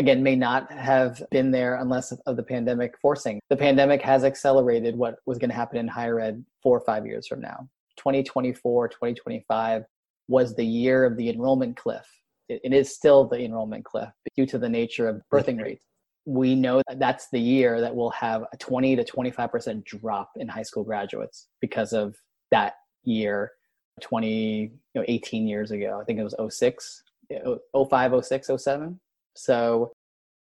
again may not have been there unless of the pandemic forcing. The pandemic has accelerated what was going to happen in higher ed four or five years from now. 2024 2025 was the year of the enrollment cliff. It, it is still the enrollment cliff due to the nature of birthing rates. We know that that's the year that we'll have a 20 to 25% drop in high school graduates because of that year 20 you know 18 years ago. I think it was 06 05 06 07 so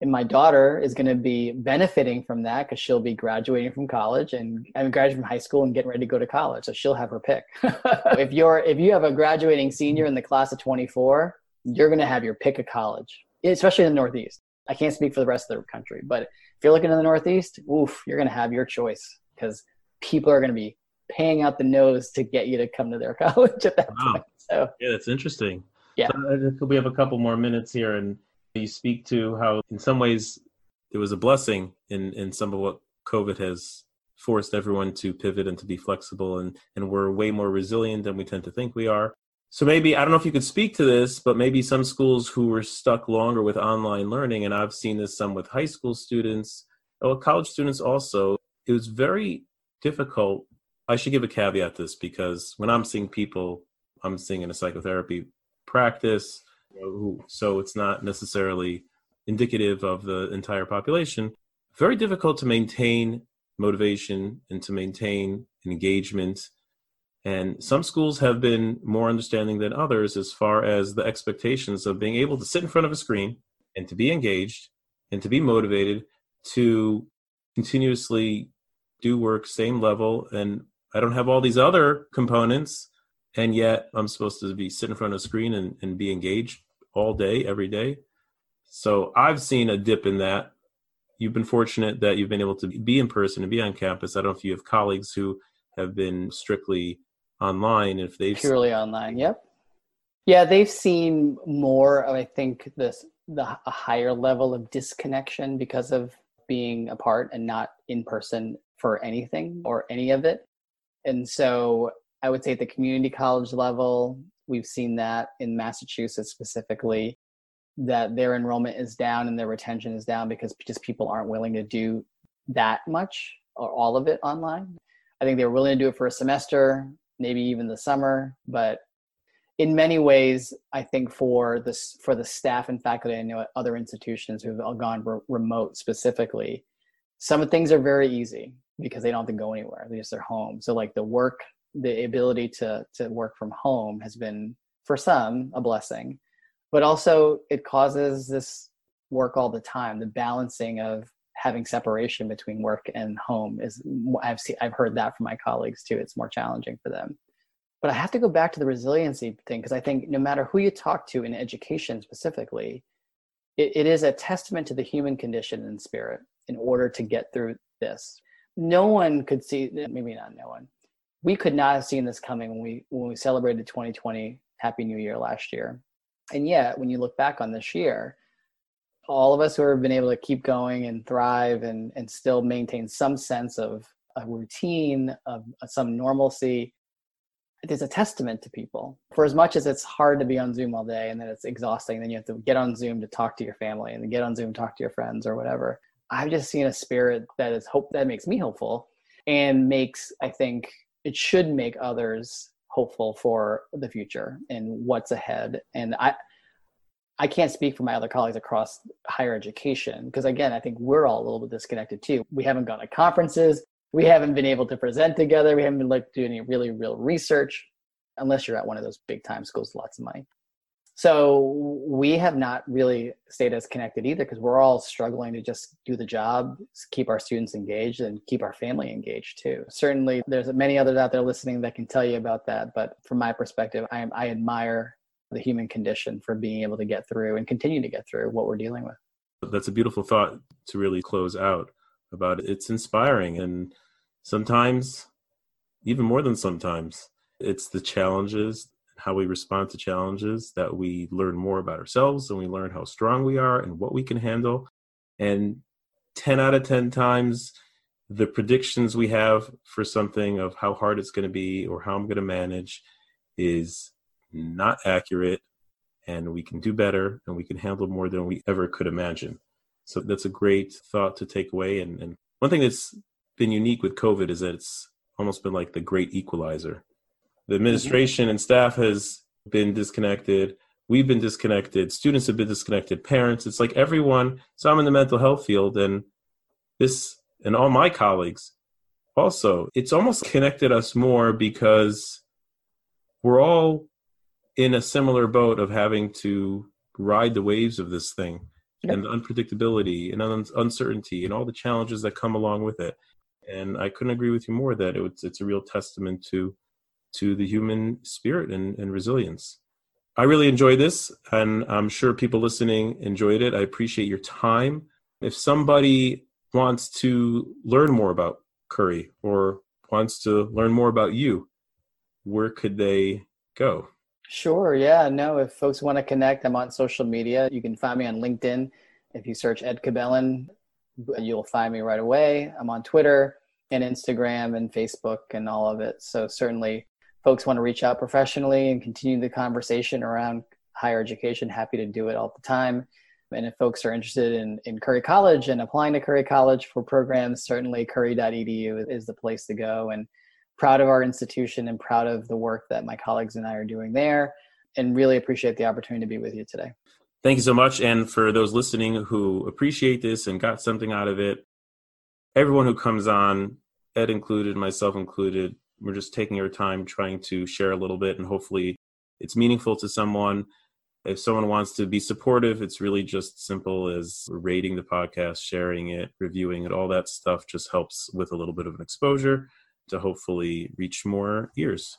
and my daughter is going to be benefiting from that because she'll be graduating from college and I'm graduating from high school and getting ready to go to college. So she'll have her pick. if you're if you have a graduating senior in the class of 24, you're going to have your pick of college, especially in the Northeast. I can't speak for the rest of the country, but if you're looking in the Northeast, oof, you're going to have your choice because people are going to be paying out the nose to get you to come to their college at that wow. point. So yeah, that's interesting. Yeah, so uh, we have a couple more minutes here, and you speak to how, in some ways, it was a blessing in in some of what COVID has forced everyone to pivot and to be flexible, and and we're way more resilient than we tend to think we are. So maybe I don't know if you could speak to this, but maybe some schools who were stuck longer with online learning, and I've seen this some with high school students, oh, or college students also. It was very difficult. I should give a caveat to this because when I'm seeing people, I'm seeing in a psychotherapy practice, who, so it's not necessarily indicative of the entire population. Very difficult to maintain motivation and to maintain engagement. And some schools have been more understanding than others as far as the expectations of being able to sit in front of a screen and to be engaged and to be motivated to continuously do work same level and i don't have all these other components and yet i'm supposed to be sitting in front of a screen and, and be engaged all day every day. So i've seen a dip in that. You've been fortunate that you've been able to be in person and be on campus. I don't know if you have colleagues who have been strictly online if they've purely seen- online yep. Yeah they've seen more of i think this the a higher level of disconnection because of being apart and not in person for anything or any of it. And so I would say at the community college level, we've seen that in Massachusetts specifically, that their enrollment is down and their retention is down because just people aren't willing to do that much or all of it online. I think they were willing to do it for a semester, maybe even the summer, but in many ways, I think for this for the staff and faculty, I know at other institutions who've all gone re- remote specifically, some of things are very easy because they don't have to go anywhere; they just are home. So like the work the ability to to work from home has been for some a blessing. But also it causes this work all the time. The balancing of having separation between work and home is i've seen i've heard that from my colleagues too. It's more challenging for them. But i have to go back to the resiliency thing because i think no matter who you talk to in education specifically it, it is a testament to the human condition and spirit in order to get through this. No one could see maybe not no one we could not have seen this coming when we when we celebrated 2020 Happy New Year last year. And yet, when you look back on this year, all of us who have been able to keep going and thrive and and still maintain some sense of a routine of some normalcy it's a testament to people for as much as it's hard to be on zoom all day and then it's exhausting then you have to get on zoom to talk to your family and get on zoom to talk to your friends or whatever i've just seen a spirit that is hope that makes me hopeful and makes i think it should make others hopeful for the future and what's ahead. And I, I can't speak for my other colleagues across higher education because again, I think we're all a little bit disconnected too. We haven't gone to conferences. We haven't been able to present together. We haven't been like doing any really real research unless you're at one of those big time schools lots of money. So we have not really stayed as connected either because we're all struggling to just do the job, keep our students engaged, and keep our family engaged too. Certainly, there's many others out there listening that can tell you about that. But from my perspective, I, I admire the human condition for being able to get through and continue to get through what we're dealing with. That's a beautiful thought to really close out about. It's inspiring, and sometimes even more than sometimes. It's the challenges, how we respond to challenges that we learn more about ourselves and we learn how strong we are and what we can handle. And 10 out of 10 times, the predictions we have for something of how hard it's going to be or how I'm going to manage is not accurate and we can do better and we can handle more than we ever could imagine. So that's a great thought to take away. And, and one thing that's been unique with COVID is that it's almost been like the great equalizer. The mm-hmm. administration and staff has been disconnected. We've been disconnected. Students have been disconnected. Parents. It's like everyone. So I'm in the mental health field, and this and all my colleagues also. It's almost connected us more because we're all in a similar boat of having to ride the waves of this thing yep. and the unpredictability and un- uncertainty and all the challenges that come along with it. And I couldn't agree with you more that it's it's a real testament to to the human spirit and, and resilience. I really enjoyed this, and I'm sure people listening enjoyed it. I appreciate your time. If somebody wants to learn more about Curry or wants to learn more about you, where could they go? Sure. Yeah. No, if folks want to connect, I'm on social media. You can find me on LinkedIn. If you search Ed Cabellon, you'll find me right away. I'm on Twitter and Instagram and Facebook and all of it. So certainly folks want to reach out professionally and continue the conversation around higher education, happy to do it all the time. And if folks are interested in, in Curry College and applying to Curry College for programs, certainly curry.edu is the place to go. And proud of our institution and proud of the work that my colleagues and I are doing there, and really appreciate the opportunity to be with you today. Thank you so much. And for those listening who appreciate this and got something out of it, everyone who comes on, Ed included, myself included, we're just taking our time trying to share a little bit and hopefully it's meaningful to someone. If someone wants to be supportive, it's really just simple as rating the podcast, sharing it, reviewing it, all that stuff just helps with a little bit of an exposure to hopefully reach more ears.